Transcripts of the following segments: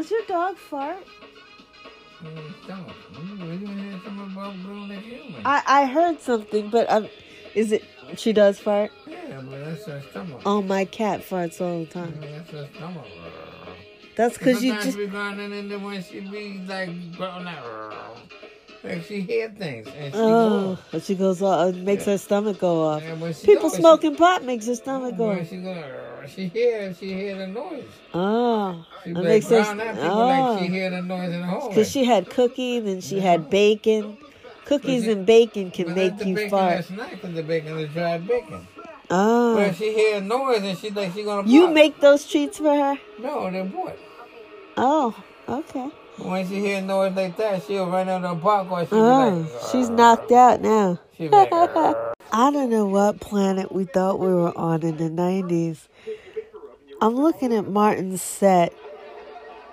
Does your dog fart? I I heard something, but um, is it? She does fart. yeah, but that's her stomach. Oh, my cat farts all the time. Mm, That's her stomach. That's because you just. we going in then when she be like growing like, like she hear things and she Oh, goes. she goes off. It makes her stomach go off. People smoking pot makes her stomach She, go off. She hear she hear the noise. Oh, She that makes her. ground out people Oh, like she oh. hear the noise in the hallway. because she had cookies and she had bacon. Cookies she- and bacon can make you bacon fart. That's not because the bacon is dried bacon. Oh, But she hear a noise and she like she gonna. you bark. make those treats for her? no, they bought. Oh, okay. When she hear a noise like that, she'll run out of the park or she Oh, be like. she's knocked out now. Like. I don't know what planet we thought we were on in the 90s. I'm looking at Martin's set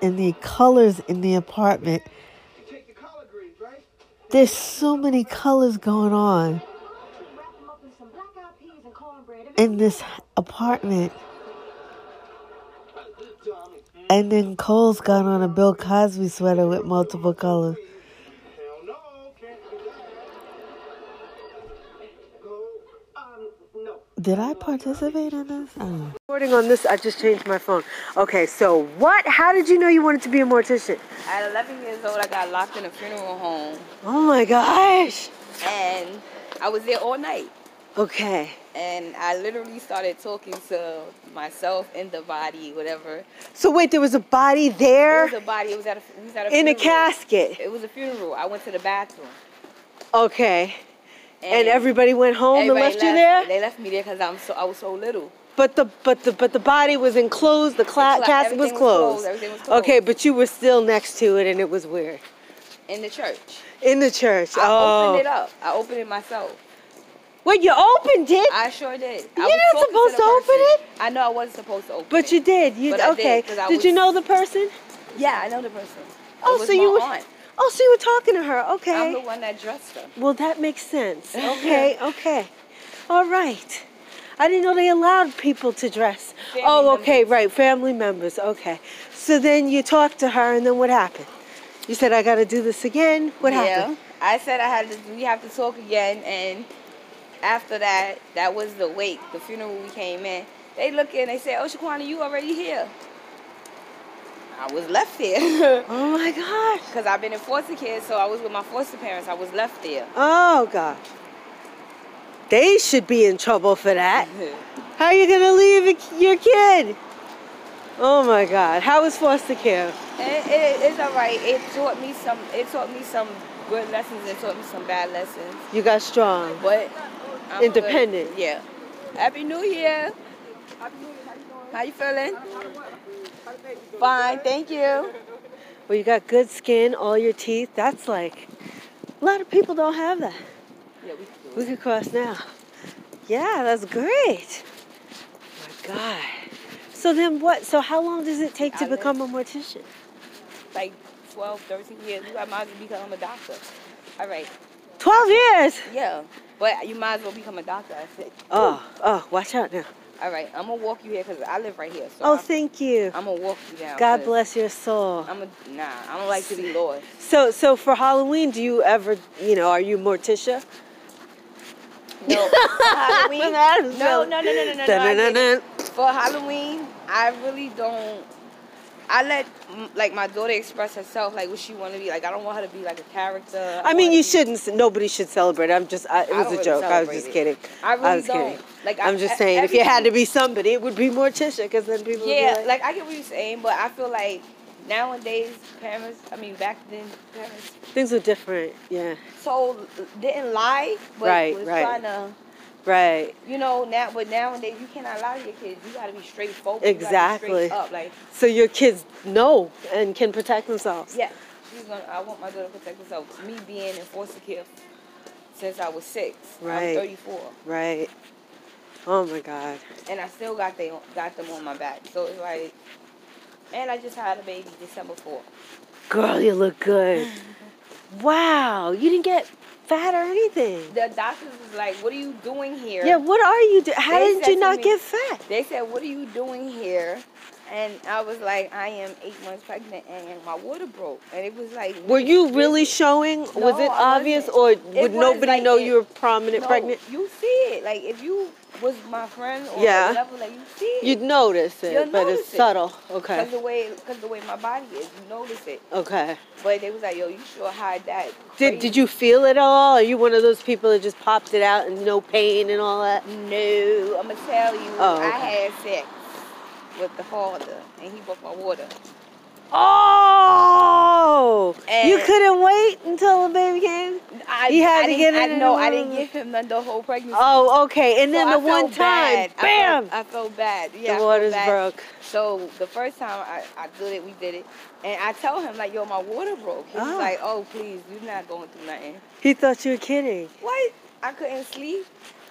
and the colors in the apartment. There's so many colors going on in this apartment. And then Cole's got on a Bill Cosby sweater with multiple colors. Did I participate in this? I. Recording on this, I just changed my phone. Okay, so what? How did you know you wanted to be a mortician? At 11 years old, I got locked in a funeral home, Oh my gosh. and I was there all night. Okay. And I literally started talking to myself in the body, whatever. So wait, there was a body It there was a body. It was at a, it was at a in a casket. It was a funeral. I went to the bathroom. Okay. And everybody went home and everybody left you there? They left me there because I'm so I was so little. But the but the but the body was enclosed. The cla- cla- casket was everything was closed. closed, everything was closed. Okay, but you were still next to it, and it was weird. In the church. In the church. I oh. opened it up. I opened it myself. Wait, you opened it? I sure did. You're not supposed the to open it? I know I wasn't supposed to open but it. you did. You But did, okay? I did you know the person? Yeah, I know the person. Oh, was so you were. aunt. Oh, so you were talking to her. Okay. I'm the one that dressed her. Well, that makes sense. Okay. okay. All right. I didn't know they allowed people to dress. Family oh, okay, members. right. Family members. Okay. So then you talked to her, and then what happened? You said, "I got to do this again." What yeah. happened? I said I had to. We have to talk again, and after that, that was the wake, the funeral. We came in. They look in. They said, "Oh, Shaquana, you already here." I was left there Oh my gosh. because I've been in foster care, so I was with my foster parents. I was left there. Oh God. They should be in trouble for that. How are you gonna leave your kid? Oh my God. How was foster care? It, it, it's all right. It taught me some. It taught me some good lessons. It taught me some bad lessons. You got strong. But I'm Independent. good. Yeah. Happy New Year. How you feeling? Fine, thank you. Well, you got good skin, all your teeth. That's like a lot of people don't have that. Yeah, we could cross now. Yeah, that's great. my God. So then what? So how long does it take to I live- become a mortician? Like 12, 13 years. You might as well become a doctor. All right. 12 years. Yeah. But you might as well become a doctor. I said. Oh, oh, watch out now. All right. I'm to walk you here because I live right here. So Oh, I'm, thank you. I'm to walk you down. God bless your soul. I'm a, nah, I don't like to be lost. So, so for Halloween, do you ever, you know, are you Morticia? No, for Halloween. No, no, no, no, no, no. no. For Halloween, I really don't. I let like my daughter express herself, like what she want to be. Like I don't want her to be like a character. I mean, you be- shouldn't. Nobody should celebrate. I'm just. I, it I was a really joke. I was just it. kidding. I really was don't. kidding. Like I'm I, just saying, if you had to be somebody, it would be Morticia, because then people. would be Yeah, like, like I get what you're saying, but I feel like nowadays parents. I mean, back then parents things were different. Yeah. So didn't lie, but Right, was right. trying to. Right. You know now, but nowadays you cannot lie to your kids. You gotta be straightforward. Exactly. You straight up, like So your kids know and can protect themselves. Yeah, she's gonna. I want my daughter to protect herself. Me being in foster care since I was six. Right. I'm 34, Right. Oh my God. and I still got they got them on my back. So it's like, and I just had a baby December 4th. Girl, you look good. wow. You didn't get fat or anything. The doctors was like, "What are you doing here?" Yeah. What are you doing? How They did you not me- get fat? They said, "What are you doing here?" And I was like, I am eight months pregnant, and my water broke, and it was like. Were you really showing? was it obvious, or would nobody like know it- you were prominent No, pregnant? You see it, like if you was my friend or Yeah. whatever, like you see it. You'd notice it, You'll but it's notice it. subtle. Cause Okay. the way, cause the way my body is, you notice it. Okay. But they was like, yo, you sure hide that. Did crazy. Did you feel it all? Are you one of those people that just popped it out and no pain and all that? No, I'm gonna tell you. Oh, I had sex with the father, and he broke my water. Oh! you couldn't wait until the baby came. I, You had I to get it I, No, I didn't give him none the whole pregnancy. Oh, okay. And So then I the one time, bad. I bam! felt, I felt bad. Yeah, the water's broke. So the first time I, I did it, we did it, and I told him like, "Yo, my water broke." He was Oh. like, "Oh, please, you're not going through nothing." He thought you were kidding. What? I couldn't sleep,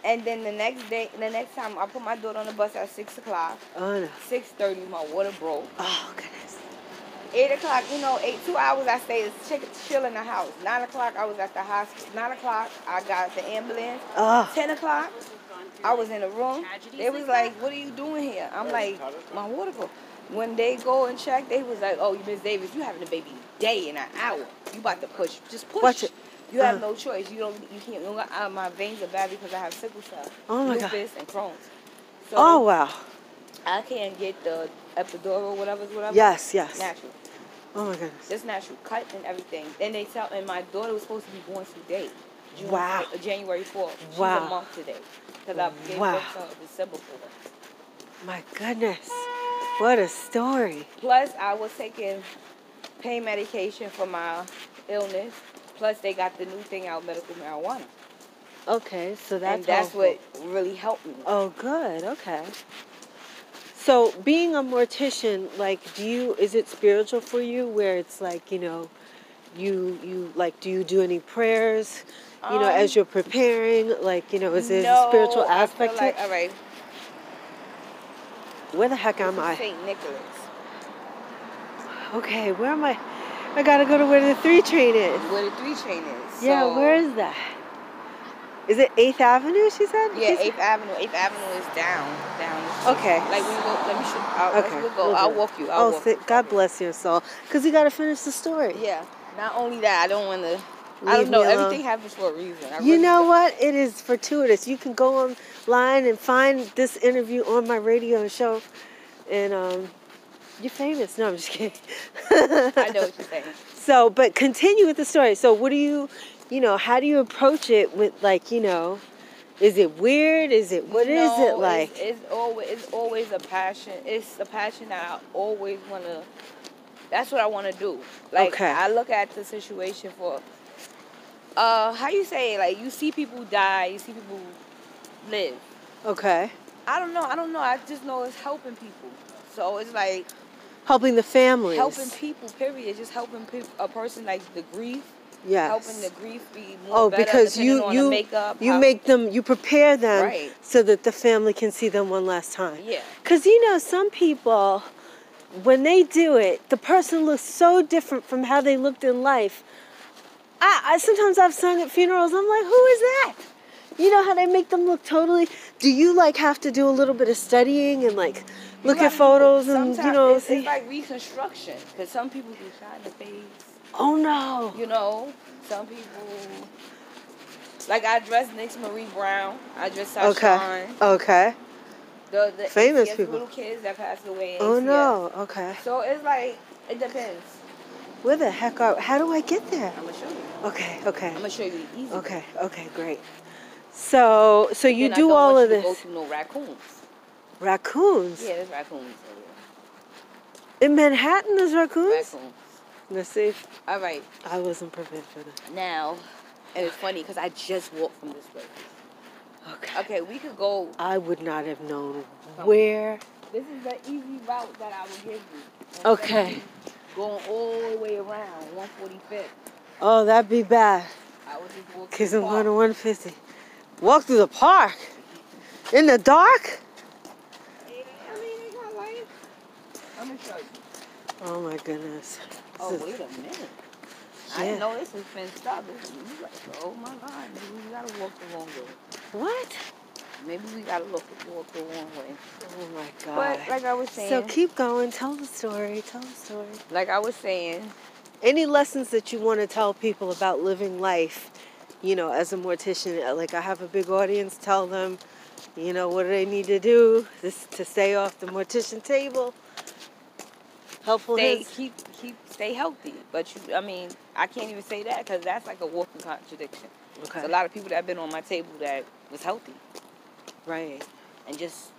and then the next day, the next time, I put my daughter on the bus at six o'clock. Oh no. Six thirty, my water broke. Oh goodness. Eight o'clock, you know, eight two hours I stayed chill, in the house. Nine o'clock, I was at the hospital. Nine o'clock, I got the ambulance. Oh. Ten o'clock, I was in the room. They was like, "What are you doing here?" I'm like, "My water broke." When they go and check, they was like, "Oh, Miss Davis, you having a baby day in an hour. You about to push? Just push. Watch it. You have Uh-huh. no choice. You don't. You can't. You don't, uh, my veins are bad because I have sickle cell, Oh my God. lupus, and Crohn's. So Oh wow. I can't get the epidural, whatever, whatever. Yes, yes. Natural. Oh my goodness. Just natural cut and everything. Then they tell, and my daughter was supposed to be born today. June Wow. four- January 4th. She's Wow. a month today. Because I gave Wow. birth to December 4th. My goodness. What a story. Plus, I was taking pain medication for my illness. Plus, they got the new thing out, medical marijuana. Okay, so that's and that's helpful. what really helped me. Oh, good. Okay. So, being a mortician, like, do you is it spiritual for you? Where it's like, you know, you you like, do you do any prayers? You know, Um, as you're preparing, like, you know, is there no, a spiritual I feel aspect to like, it? All right. Where the heck am I? St. Nicholas. Okay, where am I? I gotta go to where the three train is. Where the three train is. Yeah, So- where is that? Is it Eighth Avenue? She said. Yeah, Eighth Avenue. Eighth Avenue is down, down. the street. Okay. Like we go. Let me show. I'll, Okay. We'll go. we'll I'll walk you. I'll oh, walk thi- you. God bless your soul. Because you got to finish the story. Yeah. Not only that, I don't want to. I don't know. Everything happens for a reason. I You really know don't. what? It is fortuitous. You can go online and find this interview on my radio show, and um, you're famous. No, I'm just kidding. I know what you're saying. So, but continue with the story. So, what do you, you know, how do you approach it with, like, you know, is it weird? Is it what is it like? It's, it's always it's always a passion. It's a passion that I always want to. That's what I want to do. Like Okay. I look at the situation for. Uh, how you say it? like you see people die, you see people live. okay, I don't know. I don't know. I just know it's helping people. So it's like helping the families. helping people. Period. Just helping peop a person like the grief. Yes. Helping the grief be more Oh, better because you you makeup. you how- make them you prepare them Right. so that the family can see them one last time. Yeah. Cause you know some people, when they do it, the person looks so different from how they looked in life. I, I sometimes I've sung at funerals. I'm like, who is that? You know how they make them look totally. Do you like have to do a little bit of studying and like look at photos and you know it's, see? it's like reconstruction because some people get shot in the face. oh no. You know, some people. Like I dressed Nix Marie Brown. I dressed Sashawn. Okay. Okay. The, the Famous people. little kids that passed away. Oh ACS. no. Okay. So it's like it depends. Where the heck are? How do I get there? I'm gonna show you. Okay. Okay. I'm gonna show you easy. Okay. Okay. Great. So so you do all of this. Go through no raccoons. Yeah, there's raccoons. over In Manhattan, there's raccoons. Raccoons. Let's see. All right. I wasn't prepared for that. Now, and it's funny because I just walked from this way. Okay. Okay, we could go. I would not have known where. This is the easy route that I would give you. Okay. Going all the way around 145th. Oh, that'd be bad. I would just walk. Cause I'm the going to 150. Walk through the park. In the dark. Yeah, I mean, they got lights. I'm gonna show you. Oh my goodness. Oh, wait a minute. I Yeah. didn't know this was fenced up. You like, oh my God, maybe we gotta walk the wrong way. What? Maybe we gotta look walk the wrong way. Oh my God. But like I was saying, so keep going. Tell the story. Tell the story. like I was saying, Any lessons that you want to tell people about living life, you know, as a mortician? uh, Like I have a big audience. Tell them, you know, what do they need to do this to stay off the mortician table. Helpful stay keep keep stay healthy. But you, I mean, I can't even say that because that's like a walking contradiction. Okay. There's a lot of people that have been on my table that was healthy Right. and just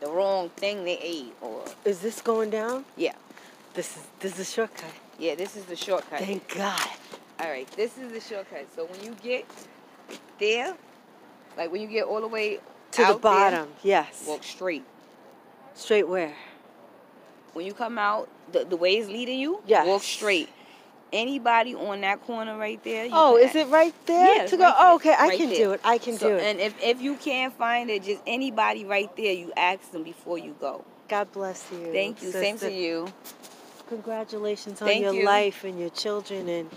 the wrong thing they ate or Is this going down? yeah This is this is a shortcut. yeah this is the shortcut. Thank God. All right, this is the shortcut. So when you get there, like when you get all the way To the bottom. yes. walk straight. Straight where? When you come out, the, the way is leading you, Yes. walk straight. Anybody on that corner right there? you Oh, is it right there Yeah, to go? right oh, okay, I right can there. do it. I can So- do it. And if, if you can't find it, just anybody right there, you ask them before you go. God bless you. Thank you. Same to you. Congratulations on Thank your you. life and your children, and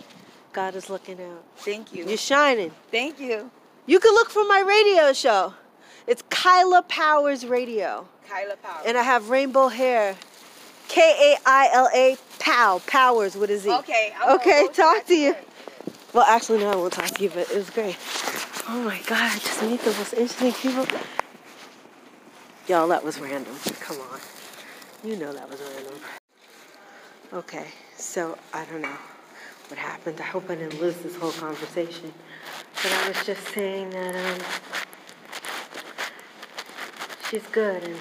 God is looking out. Thank you. You're shining. Thank you. You can look for my radio show. It's Kaila Powerz Radio, Kaila Powerz. and I have rainbow hair. K A I L A Pow Powers with a Z. okay. I'm Okay, talk to you. Well, actually, no, I won't talk to you, but it was great. Oh my God, I just meet the most interesting people. Y'all, that was random. Come on. You know that was random. Okay, so I don't know what happened. I hope I didn't lose this whole conversation. But I was just saying that um, she's good. And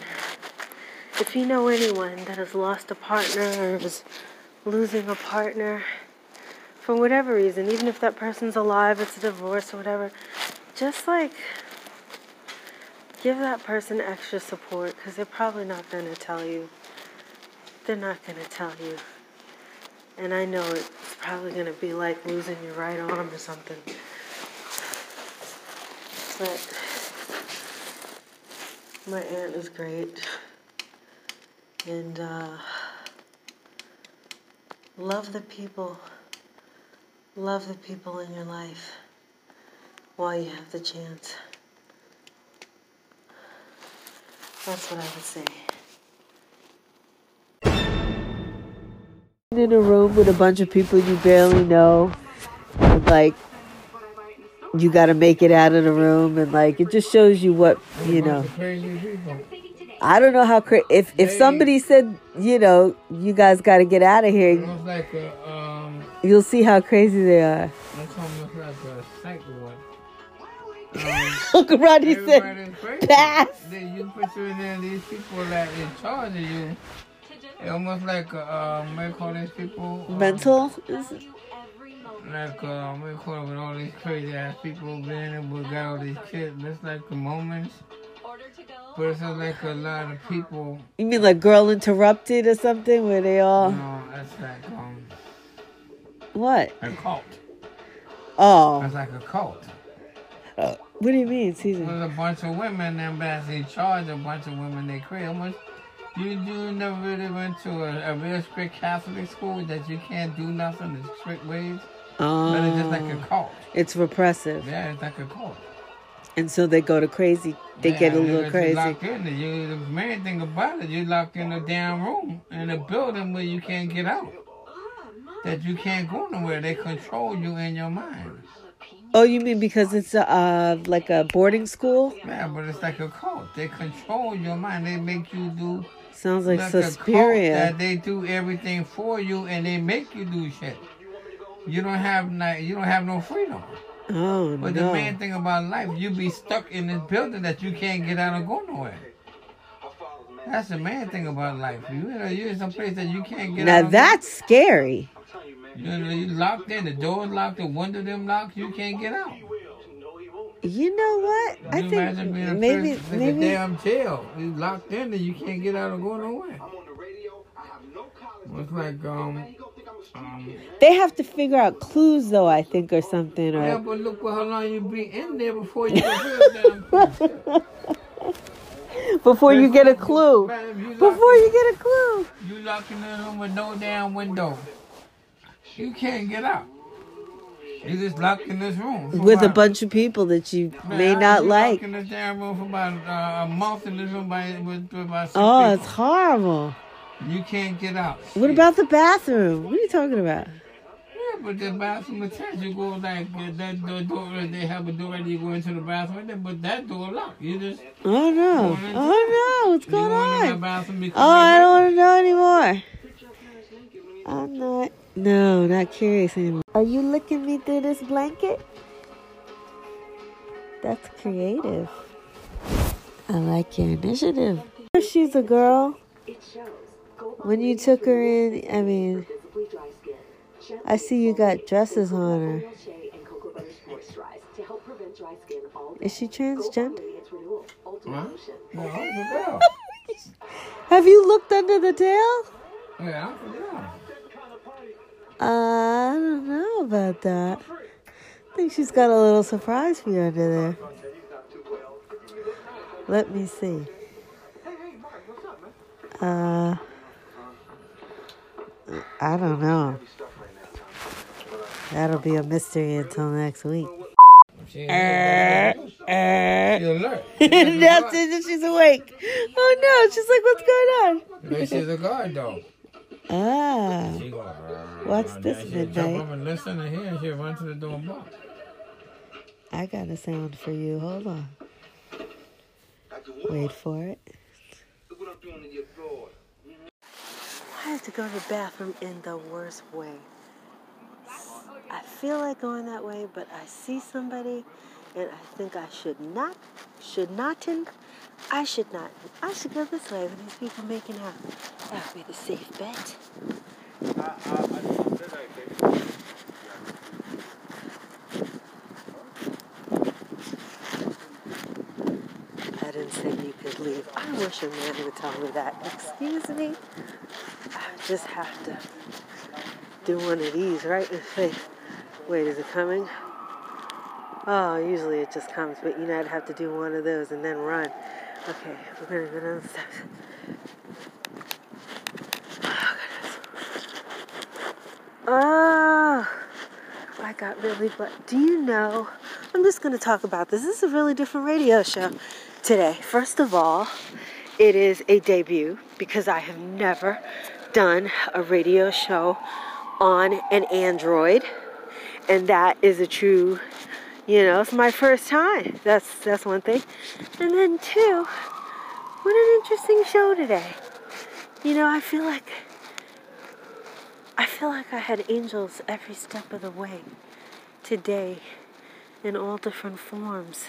if you know anyone that has lost a partner or is losing a partner, for whatever reason, even if that person's alive, it's a divorce or whatever, just like give that person extra support because they're probably not going to tell you. They're not going to tell you. And I know it's probably going to be like losing your right arm or something. But my aunt is great. And uh, love the people. Love the people in your life while you have the chance. That's what I would say. In a room with a bunch of people you barely know, like you got to make it out of the room, and like it just shows you what you know. Of Crazy people. I don't know how cra- if if They- somebody said you know you guys got to get out of here, like a um, you'll see how crazy they are. it's almost like a psych ward. Um, Uncle Rodney said, everybody's crazy. "Pass." They, you put you in there, these people that in charge of you. It's almost like a, um, what you call these people? Um, mental. Is it? Like, um, what do you call it with all these crazy ass people being able to got all these kids. It's like the moments. But it's like a lot of people, You mean like Girl Interrupted or something, where they all know, it's like um, what? a cult. Oh, It's like a cult. what do you mean, Caesar? There's a bunch of women and that's in charge of a bunch of women they create. Almost, you, you never really went to a, a real strict Catholic school that you can't do nothing in strict ways. But it's just like a Oh, cult. it's repressive, Yeah, it's like a cult. And so they go to crazy. They Yeah, get a little crazy. Locked in. You, the main thing about it, you locked in a damn room in a building where you can't get out. That you can't go nowhere. They control you in your mind. Oh, you mean because it's a uh, like a boarding school? Yeah, but it's like a cult. They control your mind. They make you do Sounds like, like Suspiria. that they do everything for you and they make you do shit. You don't have ni- you don't have no freedom. Oh But the main thing about life, you be stuck in this building that you can't get out or go nowhere. That's the main thing about life. You know, you're in some place that you can't get out. Now or go. that's scary. you know you locked in, the door's locked, the window them locked, you can't get out. You know what? I you imagine being think a maybe prison, like maybe damn jail. You locked in and you can't get out or go nowhere. It's like um they have to figure out clues though. I think or something yeah, but look for how long you be in there before you get to the damn place. before you get a clue. Man, if you locked Before you get a clue. You locked in the room with no damn window. You can't get out. You just locked in this room with a bunch of people that you Man, may not like. in this damn room for about uh, a month in this room by with, with about Oh, people. it's horrible. You can't get out. What about the bathroom? What are you talking about? Yeah, but the bathroom attached. You go like that door, door. They have a door, and you go into the bathroom. Then, but that door locked. You just Oh no! Going in- Oh no! What's going on? bathroom. Oh, I don't want to know anymore. I'm not. No, not curious anymore. Are you looking me through this blanket? That's creative. I like your initiative. She's a girl. When you took her in, I mean, I see you got dresses on her. Is she transgender? No, I'm the girl. Have you looked under the tail? Yeah, girl. Uh, I don't know about that. I think she's got a little surprise for you under there. Let me see. Uh, I don't know. That'll be a mystery until next week. She ain't here. She alert. That's it. She's awake. Oh no! She's like, what's going on? But she's a guard dog. Ah, What's this She'll midnight? jump up and listen and hear, and she'll run to the door and bark. I got a sound for you. Hold on. Wait for it. I had to go to the bathroom in the worst way. I feel like going that way, but I see somebody and I think I should not, should not, and I should not. I should go this way with these people making out. That would be the safe bet. I didn't say you could leave. I wish a man would tell me that. Excuse me? I just have to do one of these right the face. Wait, is it coming? Oh, usually it just comes, but you know, I'd have to do one of those and then run. Okay, we're gonna go down the steps. Oh, goodness. Oh, I got really, but do you know? I'm just to talk about this. This is a really different radio show today. First of all, it is a debut because I have never done a radio show on an Android, and that is a true, you know, it's my first time. That's that's one thing, and then two, what an interesting show today. You know, I feel like I feel like I had angels every step of the way today in all different forms.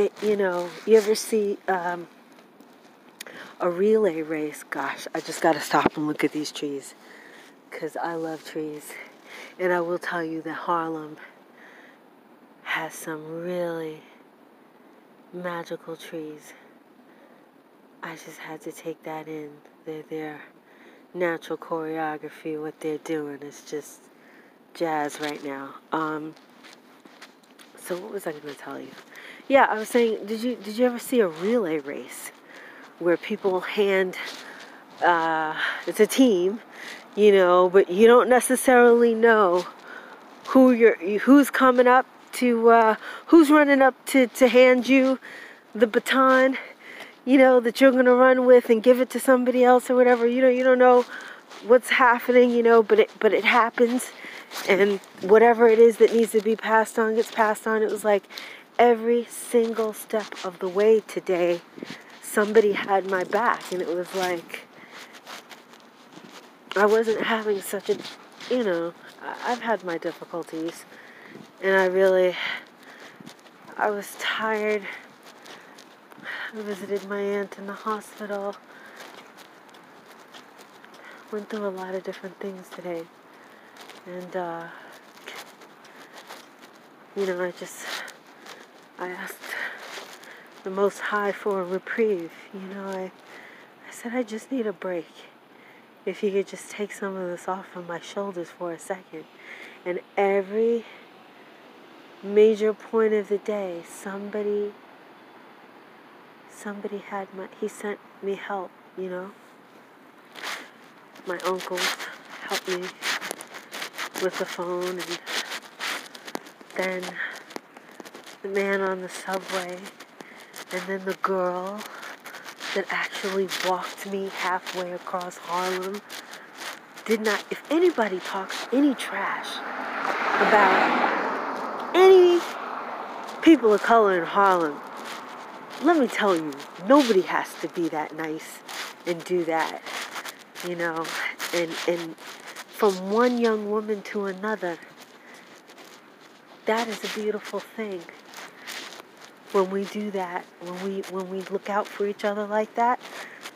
It, you know, you ever see um, a relay race? Gosh, I just got to stop and look at these trees because I love trees. And I will tell you that Harlem has some really magical trees. I just had to take that in. They're their natural choreography, what they're doing is just jazz right now. Um, so what was I going to tell you? Yeah, I was saying, did you did you ever see a relay race where people hand? Uh, it's a team, you know, but you don't necessarily know who you're who's coming up to uh, who's running up to to hand you the baton you know that you're gonna run with and give it to somebody else or whatever you know you don't know what's happening you know but it but it happens and whatever it is that needs to be passed on gets passed on it was like every single step of the way today somebody had my back and it was like I wasn't having such a you know I've had my difficulties and I really I was tired I visited my aunt in the hospital. Went through a lot of different things today. And, uh, you know, I just, I asked the Most High for a reprieve. You know, I, I said, I just need a break. If you could just take some of this off of my shoulders for a second. And every major point of the day, somebody somebody had my he sent me help you know my uncles helped me with the phone and then the man on the subway and then the girl that actually walked me halfway across Harlem did not if anybody talks any trash about any people of color in Harlem let me tell you nobody has to be that nice and do that you know and and from one young woman to another. That is a beautiful thing. When we do that, when we when we look out for each other like that,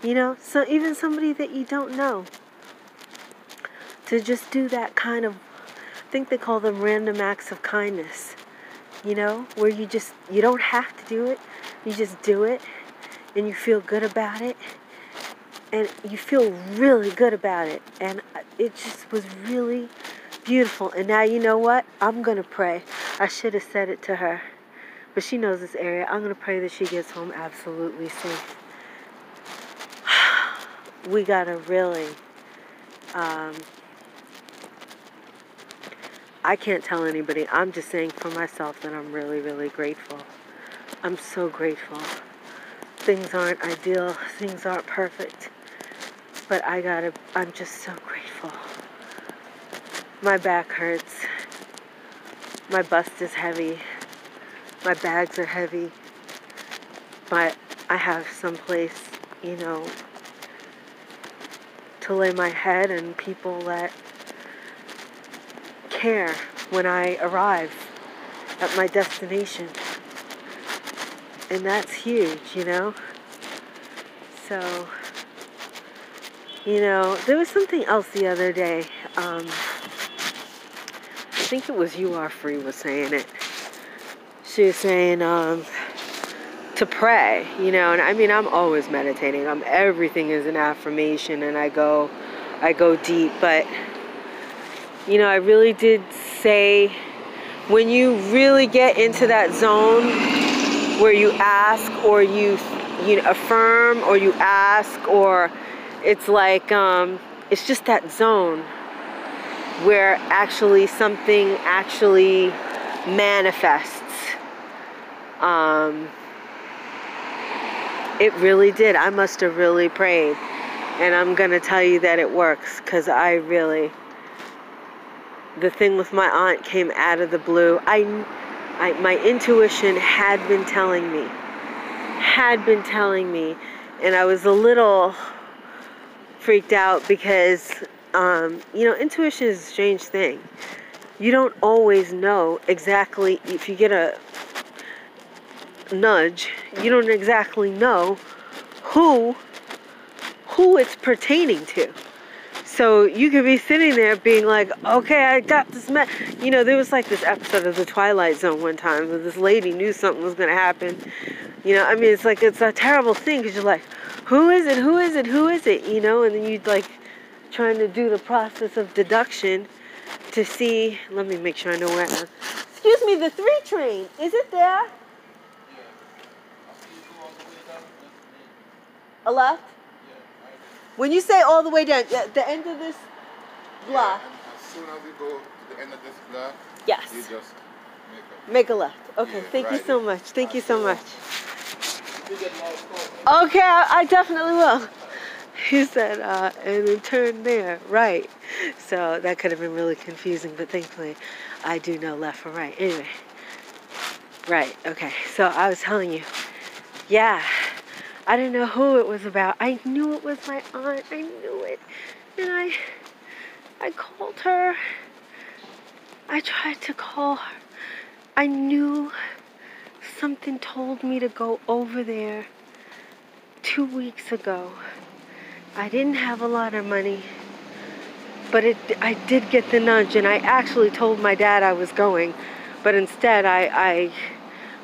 you know, so even somebody that you don't know to just do that kind of I think they call them random acts of kindness. You know, where you just you don't have to do it. You just do it and you feel good about it and you feel really good about it. And uh, it just was really beautiful. And now you know what? I'm to pray. I should have said it to her, but she knows this area. I'm going to pray that she gets home absolutely safe. we got to really. Um, I can't tell anybody. I'm just saying for myself that I'm really, really grateful. I'm so grateful. Things aren't ideal, things aren't perfect. But I gotta, I'm just so grateful. My back hurts. My bust is heavy. My bags are heavy. But I have some place, you know, to lay my head and people that care when I arrive at my destination. And that's huge, you know? So, you know, there was something else the other day. Um, I think it was You Are Free was saying it. She was saying um, to pray, you know, and I mean, I'm always meditating. I'm everything is an affirmation, and I go, I go deep. But you know, I really did say when you really get into that zone where you ask or you you affirm or you ask or it's like um, it's just that zone where actually something actually manifests. Um, it really did. I must have really prayed. And I'm going to tell you that it works because I really. The thing with my aunt came out of the blue. I, I, my intuition had been telling me, had been telling me, and I was a little freaked out because, um, you know, intuition is a strange thing. You don't always know exactly if you get a nudge, you don't exactly know who who it's pertaining to. So you could be sitting there being like, okay, I got this man. You know, there was like this episode of The Twilight Zone one time where this lady knew something was going to happen. You know, I mean, it's like, it's a terrible thing because you're like, who is it? Who is it? Who is it? You know, and then you like trying to do the process of deduction to see. Let me make sure I know where. I am. Excuse me, the three train is it there? A left? When you say all the way down, the end of this block. Yeah, as soon as you go to the end of this block, yes. you just make a, make a left. Okay, yeah, thank right. you so much. Thank you so much. Okay, I, I definitely will. He said, uh, and then turn there, right. So that could have been really confusing, but thankfully I do know left from right. Anyway, right, okay. So I was telling you, yeah, I didn't know who it was about. I knew it was my aunt. I knew it. And I, I called her. I tried to call her. I knew something told me to go over there two weeks ago. I didn't have a lot of money, but it, I did get the nudge, and I actually told my dad I was going, but instead I, I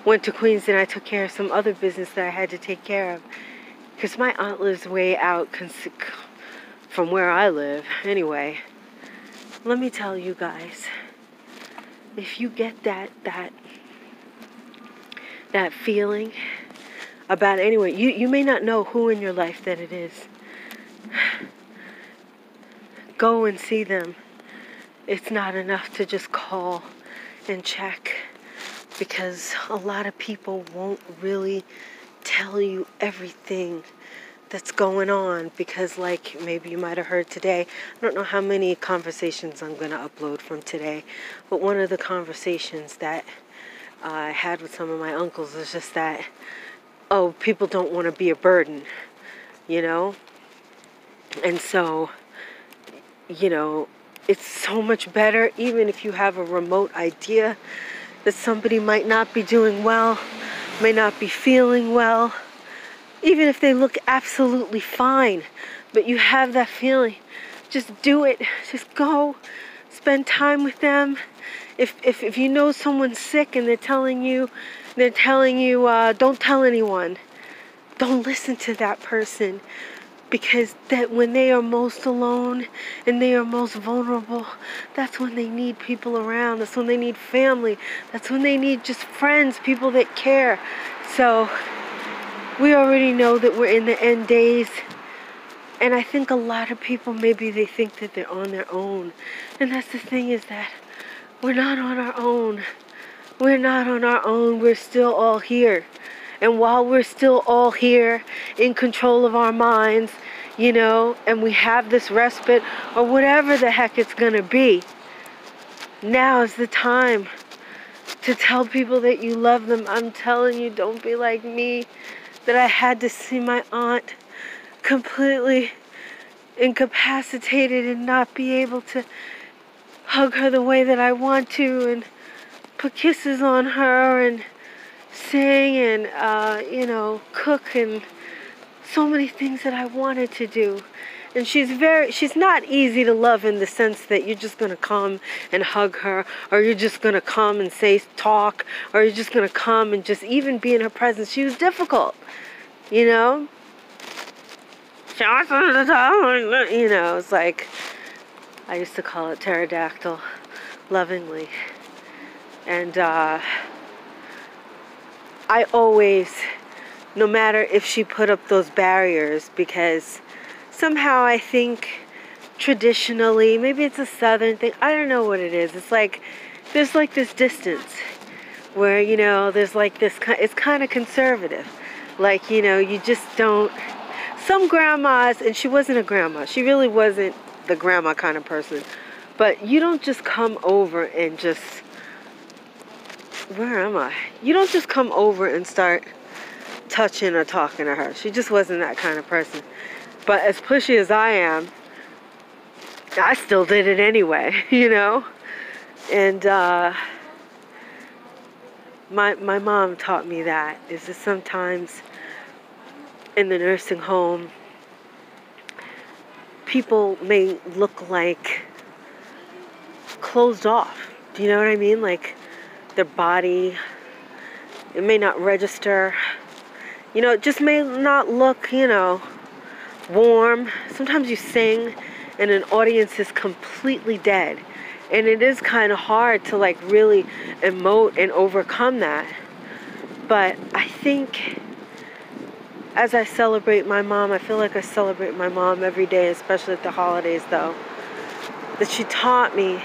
went to Queens and I took care of some other business that I had to take care of. Because my aunt lives way out from where I live. Anyway, let me tell you guys, if you get that, that that feeling about anyone. You, you may not know who in your life that it is. Go and see them. it's not enough to just call and check because a lot of people won't really tell you everything that's going on because like maybe you might have heard today i don't know how many conversations i'm going to upload from today but one of the conversations that i had with some of my uncles was just that oh people don't want to be a burden you know? And so you know it's so much better even if you have a remote idea that somebody might not be doing well may not be feeling well even if they look absolutely fine, but you have that feeling, just do it. Just go, spend time with them. If, if, if you know someone's sick and they're telling you, they're telling you, uh, don't tell anyone, don't listen to that person because that when they are most alone and they are most vulnerable that's when they need people around that's when they need family that's when they need just friends people that care so we already know that we're in the end days. And I think a lot of people maybe they think that they're on their own. And that's the thing is that we're not on our own. We're not on our own. We're still all here. And while we're still all here in control of our minds, you know, and we have this respite or whatever the heck it's going to be, now is the time to tell people that you love them. I'm telling you, don't be like me that I had to see my aunt completely incapacitated and not be able to hug her the way that I want to and put kisses on her and sing and uh, you know cook and so many things that I wanted to do. And she's very she's not easy to love in the sense that you're just to come and hug her or you're just to come and say talk or you're just to come and just even be in her presence. She was difficult you know? You know it's like i used to call it pterodactyl lovingly. And uh, i always no matter if she put up those barriers because somehow I think traditionally, maybe it's a southern thing, I don't know what it is. It's like there's like this distance where, you know, there's like this, it's kind of conservative. Like, you know, you just don't. Some grandmas, and she wasn't a grandma, she really wasn't the grandma kind of person, but you don't just come over and just. Where am I? You don't just come over and start touching or talking to her. She just wasn't that kind of person. But as pushy as I am, I still did it anyway, you know? And uh, my, my mom taught me that is that sometimes in the nursing home, people may look like closed off. Do you know what I mean? Like their body, it may not register. You know, it just may not look, you know, warm. Sometimes you sing and an audience is completely dead. And it is kind of hard to like really emote and overcome that. But I think as I celebrate my mom, I feel like I celebrate my mom every day, especially at the holidays though. That she taught me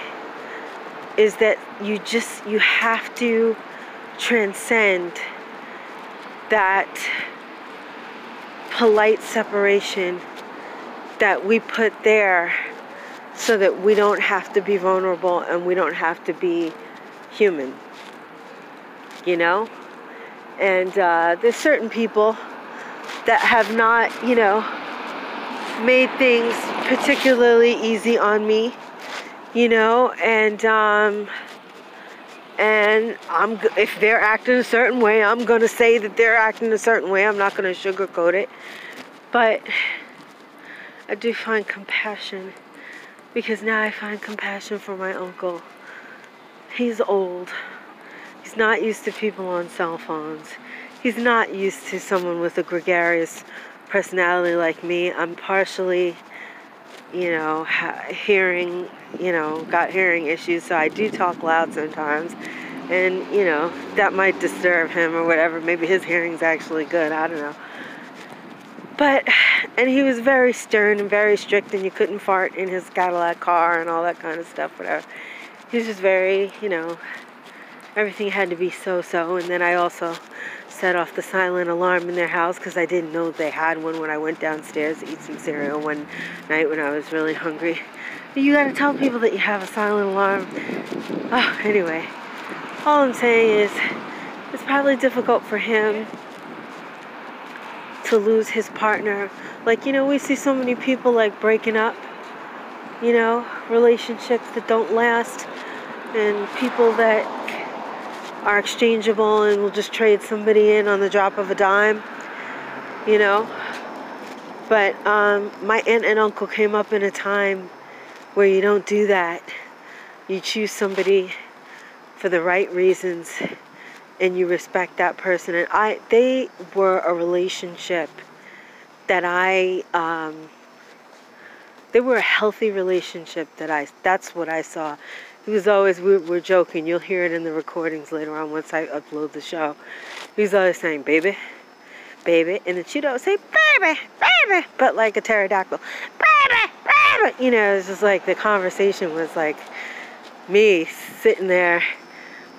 is that you just you have to transcend that polite separation that we put there so that we don't have to be vulnerable and we don't have to be human. You know? And uh, there's certain people that have not, you know, made things particularly easy on me, you know, and um, and I'm if they're acting a certain way, I'm to say that they're acting a certain way. I'm not to sugarcoat it. But I do find compassion because now I find compassion for my uncle. He's old. He's not used to people on cell phones. He's not used to someone with a gregarious personality like me. I'm partially you know, hearing, you know, got hearing issues, so I do talk loud sometimes. And, you know, that might disturb him or whatever. Maybe his hearing's actually good. I don't know. but and he was very stern and very strict and you couldn't fart in his Cadillac car and all that kind of stuff whatever he was just very you know everything had to be so so and then I also set off the silent alarm in their house because I didn't know they had one when I went downstairs to eat some cereal one night when I was really hungry. You got to tell people that you have a silent alarm. Oh anyway. All I'm saying is it's probably difficult for him to lose his partner. Like, you know, we see so many people like breaking up, you know, relationships that don't last, and people that are exchangeable and we'll just trade somebody in on the drop of a dime, you know. But um, my aunt and uncle came up in a time where you don't do that. You choose somebody for the right reasons and you respect that person and i they were a relationship that i um, they were a healthy relationship that i that's what i saw he was always we were joking you'll hear it in the recordings later on once i upload the show he was always saying baby baby and then she'd always say baby baby but like a pterodactyl baby baby you know it's just like the conversation was like me sitting there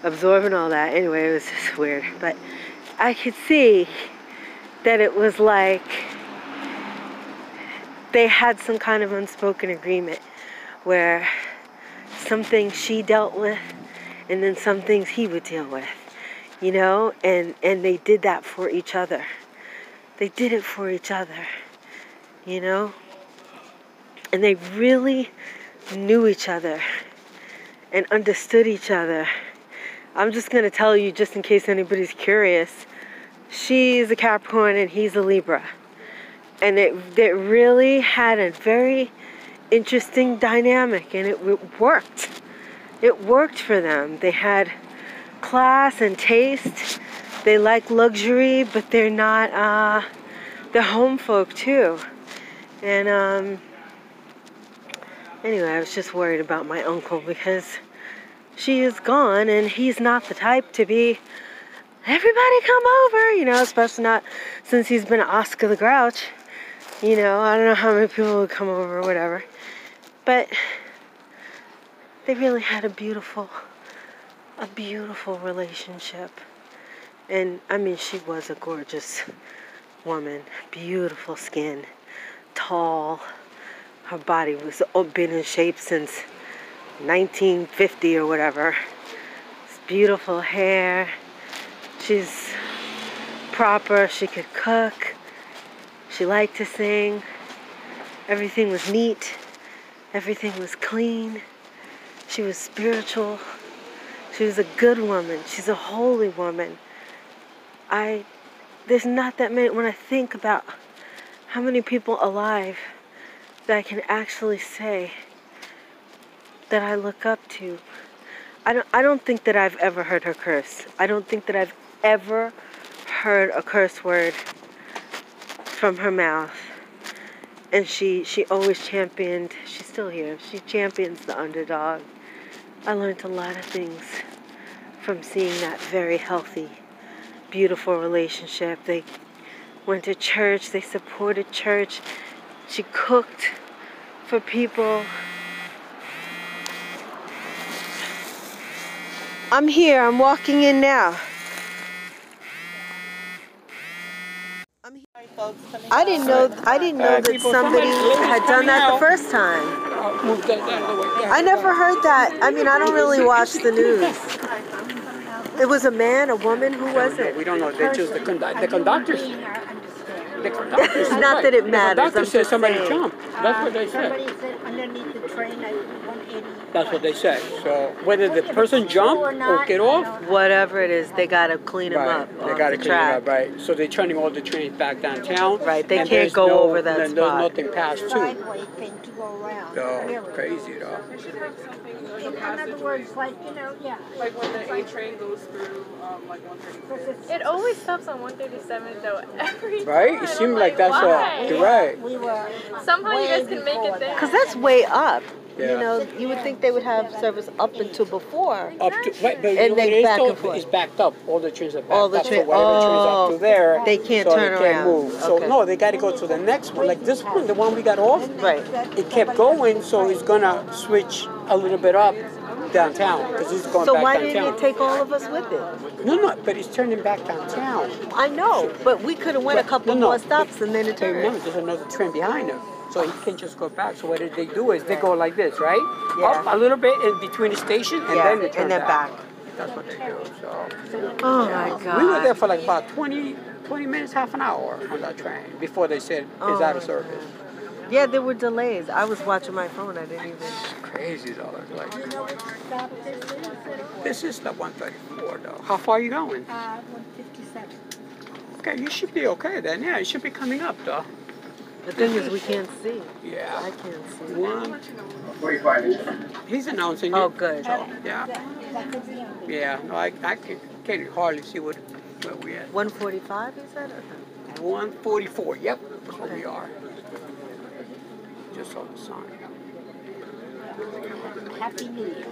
absorbing all that. Anyway, it was just weird. But I could see that it was like they had some kind of unspoken agreement where some things she dealt with and then some things he would deal with you know? And and they did that for each other. They did it for each other you know? And they really knew each other and understood each other. I'm just going to tell you, just in case anybody's curious, she's a Capricorn and he's a Libra. And it, it really had a very interesting dynamic and it, it worked. It worked for them. They had class and taste. They like luxury, but they're not, uh, they're home folk too. And, um, anyway, I was just worried about my uncle because she is gone and he's not the type to be everybody come over you know especially not since he's been oscar the grouch you know i don't know how many people would come over or whatever but they really had a beautiful a beautiful relationship and i mean she was a gorgeous woman beautiful skin tall her body was been in shape since 1950 or whatever. It's beautiful hair. She's proper. She could cook. She liked to sing. Everything was neat. Everything was clean. She was spiritual. She was a good woman. She's a holy woman. I there's not that many when I think about how many people alive that I can actually say that I look up to. I don't I don't think that I've ever heard her curse. I don't think that I've ever heard a curse word from her mouth. And she she always championed, she's still here. She champions the underdog. I learned a lot of things from seeing that very healthy, beautiful relationship. They went to church, they supported church. She cooked for people I'm here. I'm walking in now. I didn't know. I didn't know uh, that somebody had done that the first time. Uh, I never heard that. I mean, I don't really watch the news. It was a man, a woman. Who was it? We don't know. They chose the, conduct, the conductors. The conductors. Not that it matters. The conductor said somebody jumped. That's what they said. Somebody said underneath the train at 180. That's what they say. So whether the person jumped or get off, Whatever it is, they gotta clean them right? up. They off got to the clean it track. up, right? So they're turning all the trains back downtown. Right, they can't go no- over that and spot. There's nothing past two. Driveway thing to go around. Really. crazy, though. In other words, like, you know, yeah. Like when the A train goes through, um, like 136. It always stops on 137 though every Right? time. It I'm seemed like that's why? all. You're right. We were. Somehow you guys can make it there. Cause that's way up. You know, you would think they would have service up until before. Up to, right, but And know they what it is back and forth. It's backed up. All the trains are backed All the up. so whatever train's up oh, to there, they can't so turn they can't around. move. So Okay. no, they got to go to the next one. Like this one, the one we got off, Right. it kept going, so it's gonna switch a little bit up downtown because it's going So back why didn't it take all of us with it? No, no, but it's turning back downtown. I know, but we could have went a couple no, no, more stops and then it turned. turned. there's another train behind them. So he can't just go back. So what did they do is they go like this, right? Yeah. Up a little bit in between the station and Yeah, then they turn and then back. That's what they do. So Oh my God. we were there for like about 20, 20 minutes, half an hour on that train before they said it's Oh, out of my service. Yeah, there were delays. I was watching my phone. I didn't even. Crazy though. it's Like this is the 134 though. How far are you going? Uh, 157. Okay, you should be okay then. Yeah, it should be coming up though. The thing is, we can't see. Yeah. I Yeah. can't see. One. He's announcing it. Oh, it. good. So, yeah. Yeah. No, I, I can, can't hardly see what where we at. 145, you said? 144. Yep, that's where we are. Just on the sign. Happy New Year.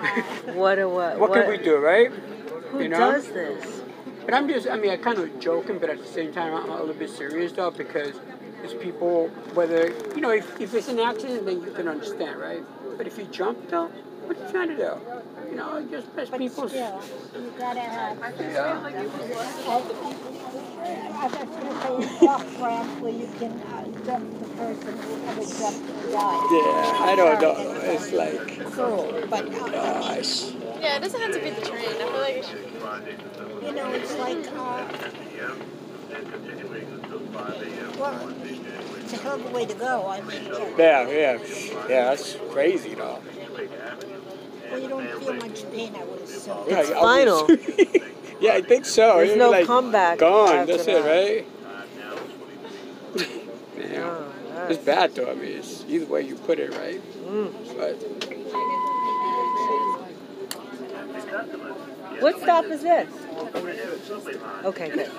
What a what? What, can we do, right? Who you know? does this? But I'm just, I mean, I'm kind of joking, but at the same time, I'm a little bit serious though, because it's people, whether, you know, if, if it's an accident, then you can understand, right? But if you jump though, what you trying to do? You know, just lets But people. still, you gotta have. Yeah. I was gonna say it's off where you can uh, jump the person who ever jumped and died. Yeah, I don't know. It's like, Cruel, but uh, gosh. Yeah, it doesn't have to be the train. I feel like it should you know, it's like, uh, well, it's a hell of a way to go. I mean, yeah. Yeah, yeah, yeah. That's crazy though. Well, you don't feel much pain, I would assume. It's I final. yeah, I think so. There's You're no like, comeback Gone. That's that. it, right? yeah. Oh, It's bad though. I mean, it's either way you put it, right? Mm. But What stop is this? Okay, good.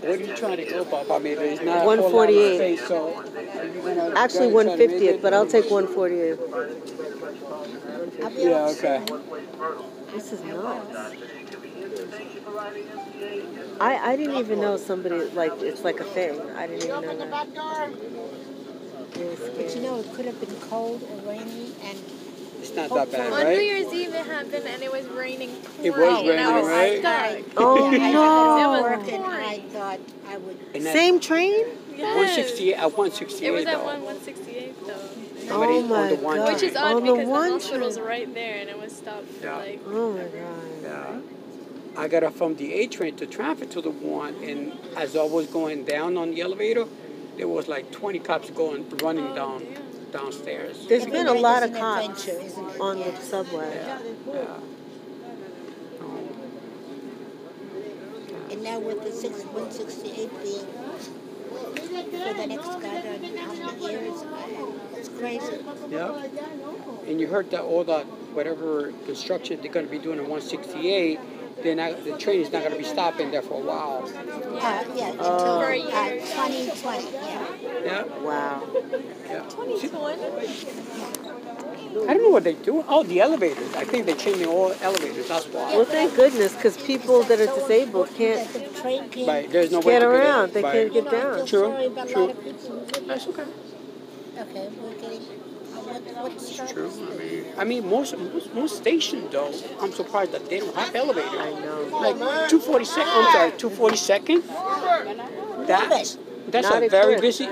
What are you trying to go, Bob? I mean, there's not a whole lot of 148. space, so gonna Actually, go and try to make 150th, but I'll take 148. Yeah. Okay. This is nuts. I, I didn't even know somebody like it's like a thing. I didn't even know that. It But you know, it could have been cold or rainy, and It's not that bad, On New? Year's Eve, it happened and it was raining. It was pouring, and I raining, was right? stuck. Oh yeah, I no! had to work, I thought I would. And that Same train? Yes. 168 at uh, 168 It was at 1 168 though. Somebody Oh on my the one god! Which is train. odd On the because the one hospital's train. right there and it was stopped for Yeah. like. Oh my god! Yeah. I got off from the A train to traffic to the one, and as I was going down on the elevator, there was like 20 cops going running oh, down downstairs. There's Every been a lot of an cops adventure, isn't it? on the subway. Yeah. Um, And now with the six, 168 being for the next God, how many years? It's crazy. yeah. And you heard that all that whatever construction they're going to be doing in 168, then the train is not going to be stopping there for a while. Uh, yeah, until Oh. For a uh, 2020, yeah. Yeah. Wow. Yeah. 2020? I don't know what they do. Oh, the elevators. I think they're changing all elevators. That's why. Well, thank goodness, because people that are disabled can't that The train can't Right. There's no get to around. They Right. can't get down. True, sorry about true. a lot of people who live That's okay. Okay, we're getting, what, what True. I mean, I mean, most, most most stations though, I'm surprised that they don't have elevators. I know. Like 242nd, I'm sorry, 242nd. That that's Not a very equipped. busy.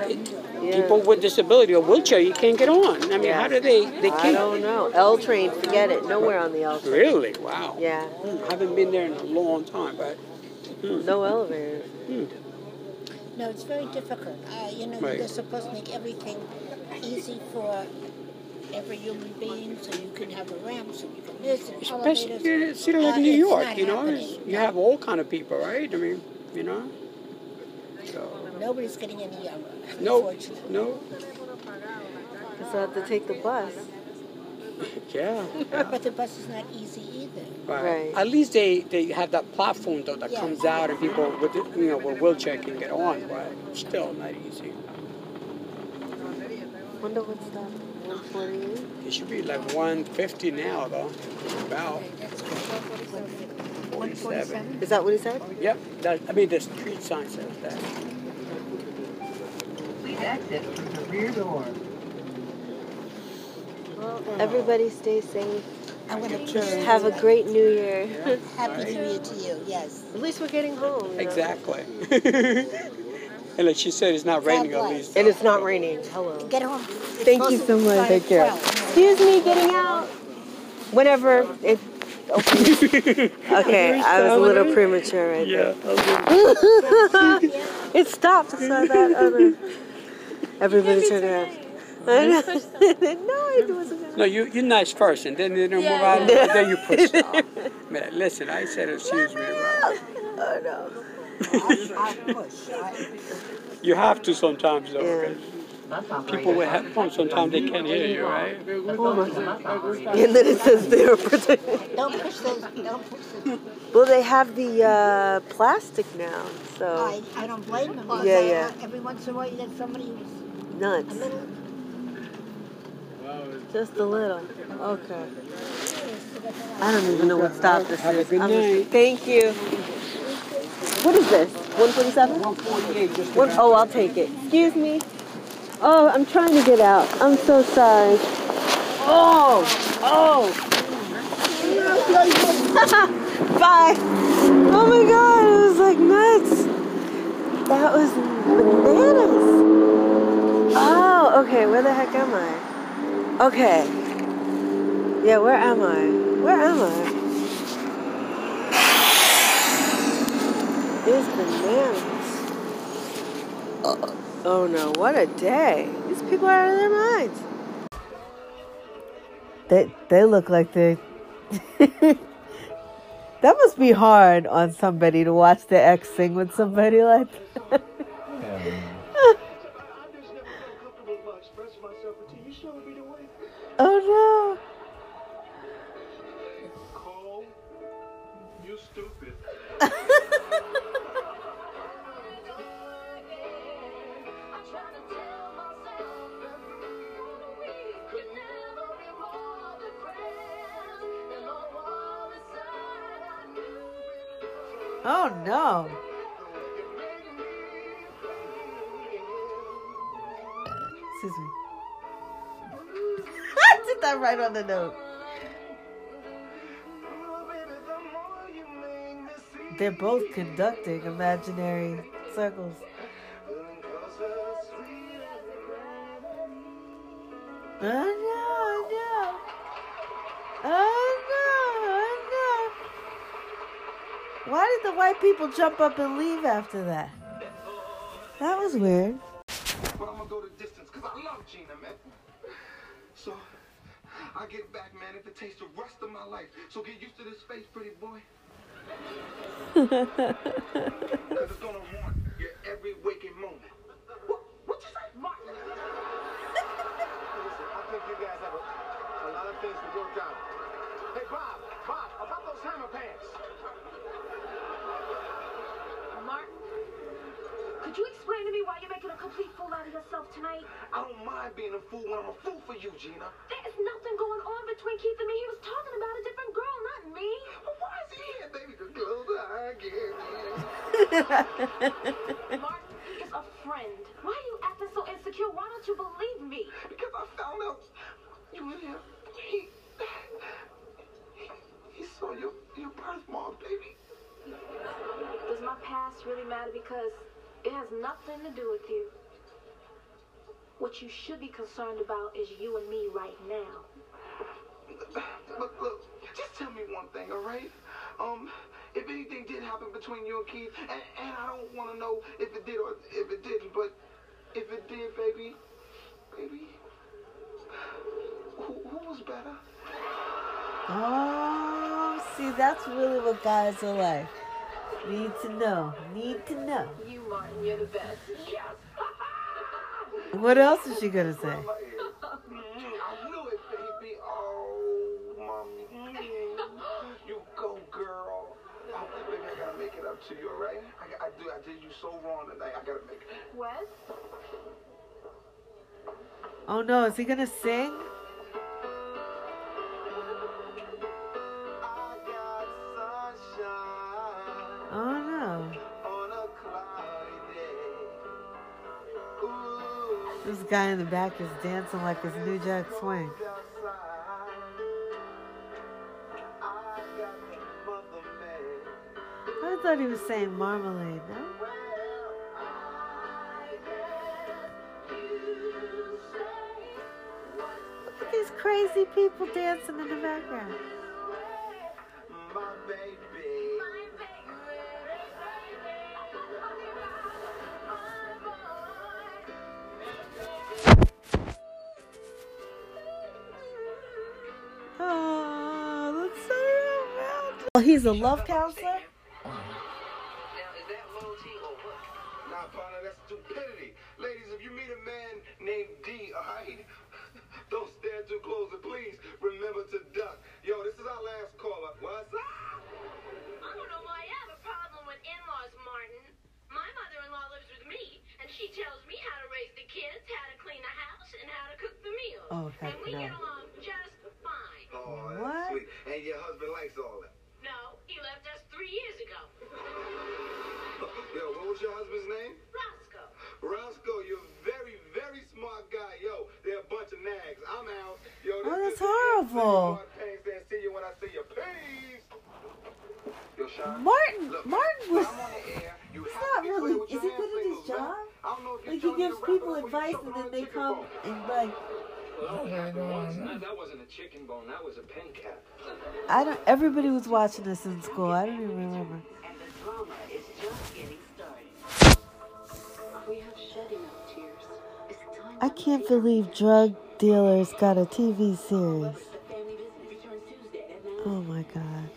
Yeah. People with disability or wheelchair, you can't get on. I mean, Yeah. how do they? They I can't. don't know. L train, forget it. Nowhere on the L train. Really? Wow. Yeah, Hmm, haven't been there in a long time, but no elevators. No, it's very difficult. Uh, you know, Right. they're supposed to make everything easy for every human being, so you can have a ramp, so you can this, and especially elevators. in a city like Uh, New York, you know, happening. it's- you have all kind of people, right? I mean, you know. So Nobody's getting any uh, younger, no, unfortunately. no, So I have to take the bus. yeah. yeah. But the bus is not easy either. Right. Right. At least they, they have that platform though that Yeah. comes out and people with the, you know with wheelchair can get on, but still not easy. Wonder what's that? 128. It should be like 150 now, though. About. 147. Is that what he said? Yep. That, I mean, the street sign says that. Please exit through the rear door. Well, everybody stay safe. I'm going to kiss you. Have a great New Year. Happy New Year to you, yes. At least we're getting home. you know? Exactly. and like she said, it's not raining at least. And it's not raining. Hello. Get home. Thank you so much. Take care. Excuse me, getting out. Whenever it. Okay. Oh. okay, I was a little premature right Yeah. there. it stopped, so that other. Oh, Everybody turned around. I know. no, it wasn't. No, you you're nice first, and then you move out, and then you push it off. Man, listen, I said excuse me. Right? Oh no. You have to sometimes, though. Yeah. 'cause People with headphones, sometimes they can't hear you, right? Oh. And then it says they're protected. Don't push those. Don't push those. Well, they have the uh, plastic now, so I, I don't blame them. Yeah, yeah. Every once in a while, you get somebody who's a nuts. Just a little. Okay. I don't even know what stop this is. good just- night. thank you. What is this? 147? 148, just One, oh, I'll take it. Excuse me. Oh, I'm trying to get out. I'm so sorry. Oh, oh. Bye. Oh my God, it was like nuts. That was bananas. Okay. Where the heck am I? Okay. Yeah, where am I? Where am I? It's bananas. Uh, oh no, what a day. These people are out of their minds. They they look like they That must be hard on somebody to watch the ex sing with somebody like that. Oh You Did that right on the note. They're both conducting imaginary circles. Oh no, oh no. Oh no, oh no. Why did the white people jump up and leave after that? That was weird. But I'm gonna go the distance because I love Gina, man. So I get back, man, if it takes the rest of my life. So get used to this face, pretty boy. Because it's gonna haunt your every waking moment. What, what you say? Listen, I think you guys have a, a lot of things to work out. Hey, Bob, Bob, about those hammer pants. Could you explain to me why you're making a complete fool out of yourself tonight? I don't mind being a fool when I'm a fool for you, Gina. There's nothing going on between Keith and me. He was talking about a different girl, not me. Well, why is he here, baby? The closer I get. Mark, he is a friend. Why are you acting so insecure? Why don't you believe me? Because I found out you in here. He, he, he saw your, your birthmark, baby. Does my past really matter? Because it has nothing to do with you. What you should be concerned about is you and me right now. Look, look, just tell me one thing, all right? Um, if anything did happen between you and Keith, and, and I don't want to know if it did or if it didn't, but if it did, baby, baby, who, who was better? Oh, see, that's really what guys are like. Need to know. Need to know. You, Martin, you're the best. Yes. What else is she gonna say? Mm, I knew it, baby. Oh, mommy. You go, girl. Oh, I gotta make it up to you, all right? I, I, do, I did you so wrong tonight. I gotta make it. Wes? Oh no, is he gonna sing? This guy in the back is dancing like his New Jack Swing. I thought he was saying marmalade, no? Look at these crazy people dancing in the background. Oh, he's a love counselor? Nah, partner, that's stupidity. Ladies, if you meet a man named D, alright? Don't stand too close and please remember to duck. Yo, this is our last caller. What's up? I don't know why you have a problem with in-laws, Martin. My mother-in-law lives with me, and she tells me how to raise the kids, how to clean the house, and how to cook the meals. Oh, heck and we no. get along just fine. Oh, that's What? sweet. And your husband likes all that. No, he left us three years ago. Yo, what was your husband's name? Roscoe. Roscoe, you're a very, very smart guy. Yo, they're a bunch of nags. I'm out. Yo, Oh, this that's is horrible. Thanks, and see you when I see you. Peace. Yo, Sean. Martin, Look, Martin was. I'm on the air. You He's have not to be really. clear with Is your he hand good at his signals, man. job? I don't know if you're Like he telling me gives to wrap it people up or you advice choking and on then a they chicken come bone. and like. Well, what happened was, That, that wasn't a chicken bone, that was a pen cap. I don't. Everybody was watching this in school. I don't even remember. And the drama is just getting started. We have shedding of tears. It's time I can't believe drug dealers got a TV series. the family visit returns Tuesday at 9. Oh my god.